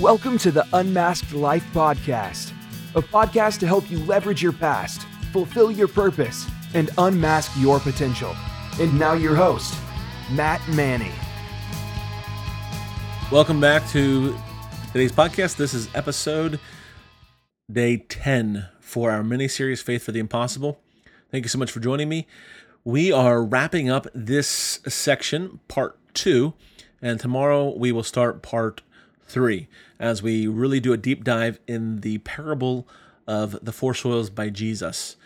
Welcome to the Unmasked Life Podcast, a podcast to help you leverage your past, fulfill your purpose, and unmask your potential. And now, your host, Matt Manney. Welcome back to today's podcast. This is episode day 10 for our mini series, Faith for the Impossible. Thank you so much for joining me. We are wrapping up this section, part two, and tomorrow we will start part three as we really do a deep dive in the parable of the four soils by Jesus.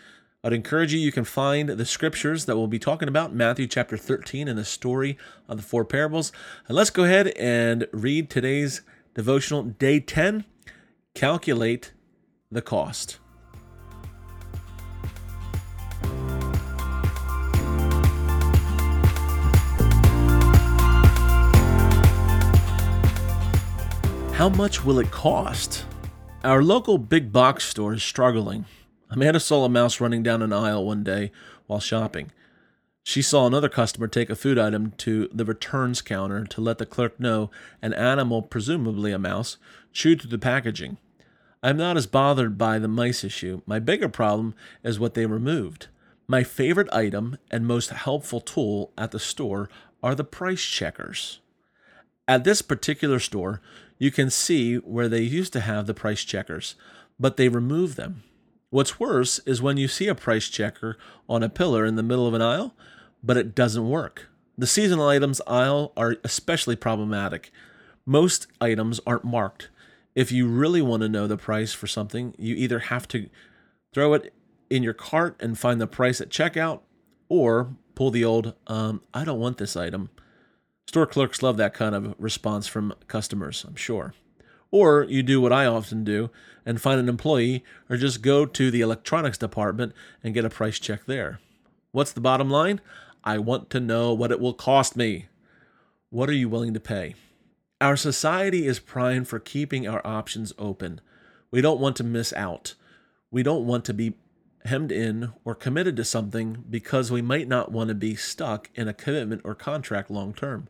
I'd encourage you, you can find the scriptures that we'll be talking about, Matthew chapter 13, and the story of the four parables. And let's go ahead and read today's devotional, day 10 Calculate the Cost. How much will it cost? Our local big box store is struggling. Amanda saw a mouse running down an aisle one day while shopping. She saw another customer take a food item to the returns counter to let the clerk know an animal, presumably a mouse, chewed through the packaging. I'm not as bothered by the mice issue. My bigger problem is what they removed. My favorite item and most helpful tool at the store are the price checkers. At this particular store, you can see where they used to have the price checkers, but they removed them. What's worse is when you see a price checker on a pillar in the middle of an aisle, but it doesn't work. The seasonal items aisle are especially problematic. Most items aren't marked. If you really want to know the price for something, you either have to throw it in your cart and find the price at checkout, or pull the old, um, I don't want this item Store clerks love that kind of response from customers, I'm sure. Or you do what I often do and find an employee, or just go to the electronics department and get a price check there. What's the bottom line? I want to know what it will cost me. What are you willing to pay? Our society is primed for keeping our options open. We don't want to miss out. We don't want to be hemmed in or committed to something because we might not want to be stuck in a commitment or contract long term.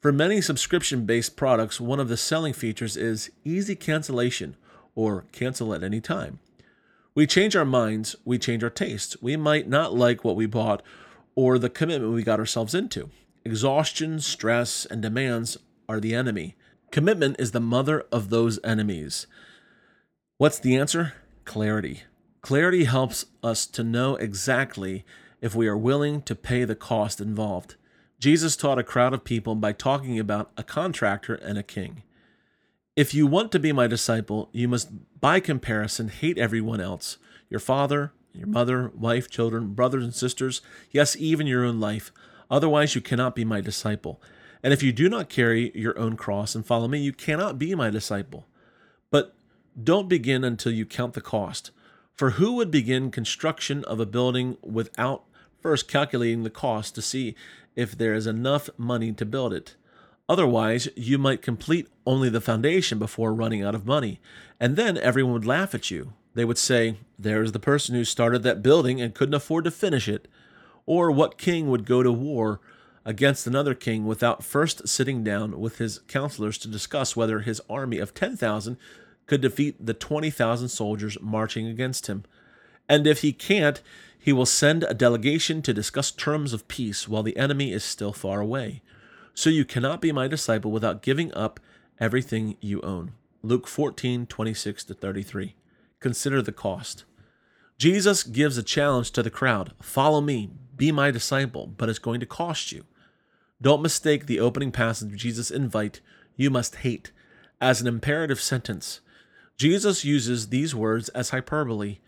For many subscription based products, one of the selling features is easy cancellation or cancel at any time. We change our minds, we change our tastes. We might not like what we bought or the commitment we got ourselves into. Exhaustion, stress, and demands are the enemy. Commitment is the mother of those enemies. What's the answer? Clarity. Clarity helps us to know exactly if we are willing to pay the cost involved. Jesus taught a crowd of people by talking about a contractor and a king. If you want to be my disciple, you must, by comparison, hate everyone else your father, your mother, wife, children, brothers and sisters, yes, even your own life. Otherwise, you cannot be my disciple. And if you do not carry your own cross and follow me, you cannot be my disciple. But don't begin until you count the cost. For who would begin construction of a building without first calculating the cost to see if there is enough money to build it. Otherwise, you might complete only the foundation before running out of money, and then everyone would laugh at you. They would say, There's the person who started that building and couldn't afford to finish it. Or what king would go to war against another king without first sitting down with his counselors to discuss whether his army of 10,000 could defeat the 20,000 soldiers marching against him? And if he can't, he will send a delegation to discuss terms of peace while the enemy is still far away. So you cannot be my disciple without giving up everything you own. Luke 14, 26 to 33. Consider the cost. Jesus gives a challenge to the crowd Follow me, be my disciple, but it's going to cost you. Don't mistake the opening passage of Jesus' invite, you must hate, as an imperative sentence. Jesus uses these words as hyperbole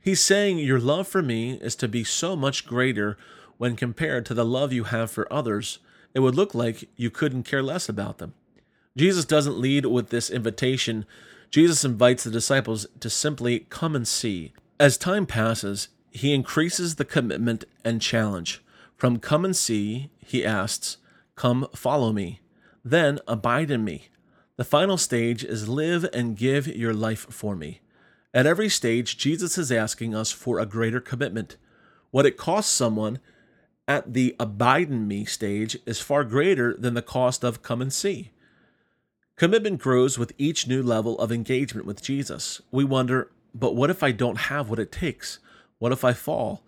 He's saying your love for me is to be so much greater when compared to the love you have for others, it would look like you couldn't care less about them. Jesus doesn't lead with this invitation. Jesus invites the disciples to simply come and see. As time passes, he increases the commitment and challenge. From come and see, he asks, Come follow me. Then abide in me. The final stage is live and give your life for me. At every stage, Jesus is asking us for a greater commitment. What it costs someone at the abide in me stage is far greater than the cost of come and see. Commitment grows with each new level of engagement with Jesus. We wonder, but what if I don't have what it takes? What if I fall?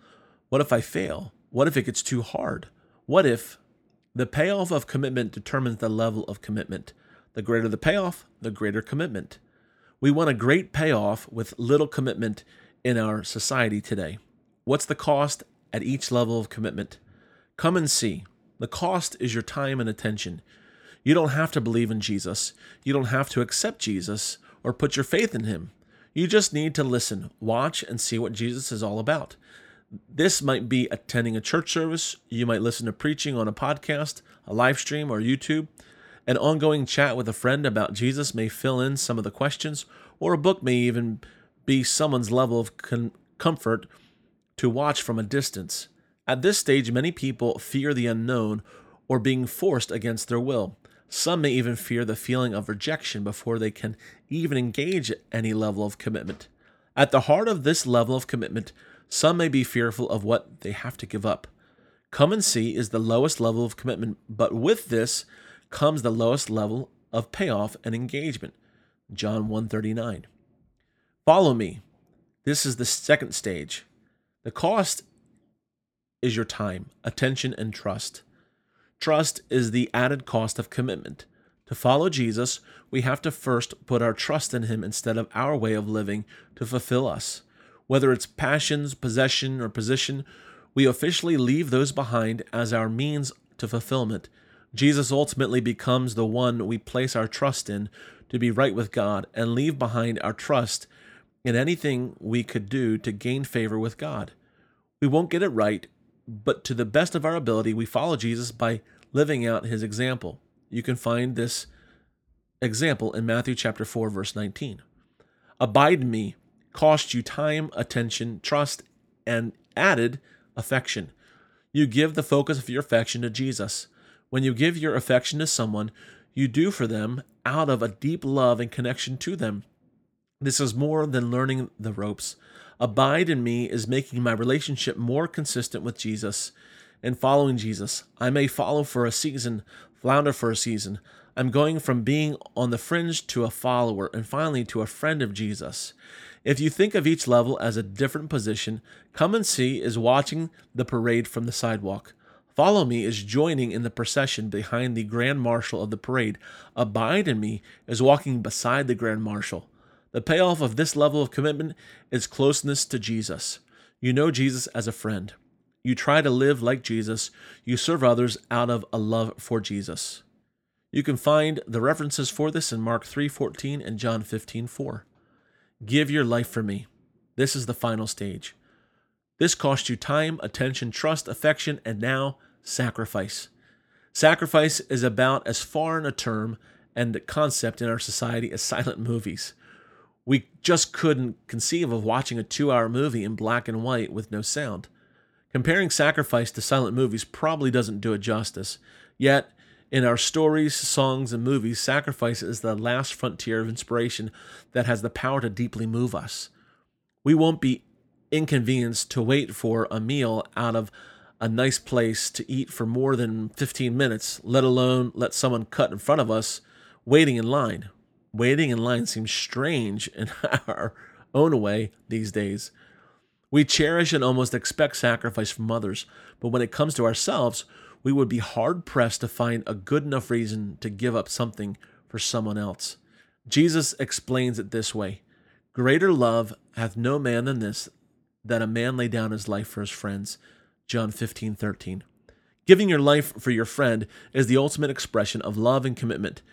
What if I fail? What if it gets too hard? What if the payoff of commitment determines the level of commitment? The greater the payoff, the greater commitment. We want a great payoff with little commitment in our society today. What's the cost at each level of commitment? Come and see. The cost is your time and attention. You don't have to believe in Jesus. You don't have to accept Jesus or put your faith in him. You just need to listen, watch, and see what Jesus is all about. This might be attending a church service. You might listen to preaching on a podcast, a live stream, or YouTube. An ongoing chat with a friend about Jesus may fill in some of the questions, or a book may even be someone's level of comfort to watch from a distance. At this stage, many people fear the unknown or being forced against their will. Some may even fear the feeling of rejection before they can even engage any level of commitment. At the heart of this level of commitment, some may be fearful of what they have to give up. Come and see is the lowest level of commitment, but with this comes the lowest level of payoff and engagement. John 139. Follow me. This is the second stage. The cost is your time, attention, and trust. Trust is the added cost of commitment. To follow Jesus, we have to first put our trust in Him instead of our way of living to fulfill us. Whether it's passions, possession, or position, we officially leave those behind as our means to fulfillment. Jesus ultimately becomes the one we place our trust in to be right with God and leave behind our trust in anything we could do to gain favor with God. We won't get it right, but to the best of our ability, we follow Jesus by living out his example. You can find this example in Matthew chapter 4 verse 19. Abide in me cost you time, attention, trust, and added affection. You give the focus of your affection to Jesus. When you give your affection to someone, you do for them out of a deep love and connection to them. This is more than learning the ropes. Abide in me is making my relationship more consistent with Jesus and following Jesus. I may follow for a season, flounder for a season. I'm going from being on the fringe to a follower and finally to a friend of Jesus. If you think of each level as a different position, come and see is watching the parade from the sidewalk. Follow me is joining in the procession behind the grand marshal of the parade. Abide in me is walking beside the grand marshal. The payoff of this level of commitment is closeness to Jesus. You know Jesus as a friend. You try to live like Jesus. You serve others out of a love for Jesus. You can find the references for this in Mark 3:14 and John 15:4. Give your life for me. This is the final stage. This costs you time, attention, trust, affection, and now sacrifice. Sacrifice is about as foreign a term and concept in our society as silent movies. We just couldn't conceive of watching a two hour movie in black and white with no sound. Comparing sacrifice to silent movies probably doesn't do it justice. Yet, in our stories, songs, and movies, sacrifice is the last frontier of inspiration that has the power to deeply move us. We won't be inconvenienced to wait for a meal out of a nice place to eat for more than 15 minutes, let alone let someone cut in front of us waiting in line. Waiting in line seems strange in our own way these days. We cherish and almost expect sacrifice from others, but when it comes to ourselves, we would be hard pressed to find a good enough reason to give up something for someone else. Jesus explains it this way Greater love hath no man than this, that a man lay down his life for his friends. John 15, 13. Giving your life for your friend is the ultimate expression of love and commitment.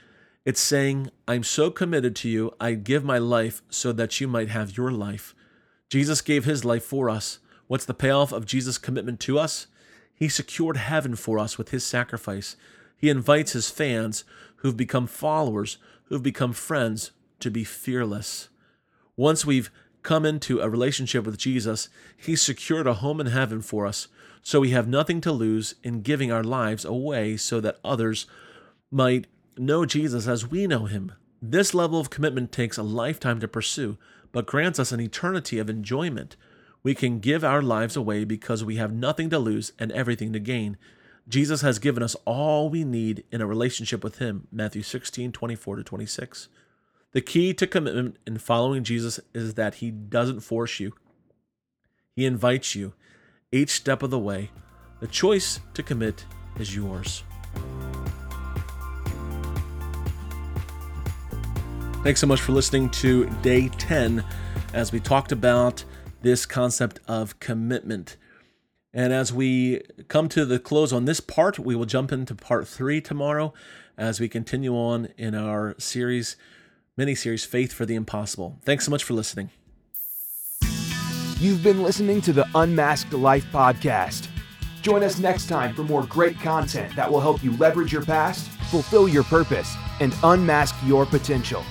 It's saying, I'm so committed to you, I give my life so that you might have your life. Jesus gave his life for us. What's the payoff of Jesus' commitment to us? He secured heaven for us with his sacrifice. He invites his fans, who've become followers, who've become friends, to be fearless. Once we've come into a relationship with Jesus, He secured a home in heaven for us, so we have nothing to lose in giving our lives away so that others might know Jesus as we know Him. This level of commitment takes a lifetime to pursue, but grants us an eternity of enjoyment. We can give our lives away because we have nothing to lose and everything to gain. Jesus has given us all we need in a relationship with Him. Matthew 16, 24 to 26. The key to commitment in following Jesus is that He doesn't force you, He invites you each step of the way. The choice to commit is yours. Thanks so much for listening to day 10 as we talked about this concept of commitment. And as we come to the close on this part, we will jump into part three tomorrow as we continue on in our series, mini series, Faith for the Impossible. Thanks so much for listening. You've been listening to the Unmasked Life podcast. Join us next time for more great content that will help you leverage your past, fulfill your purpose, and unmask your potential.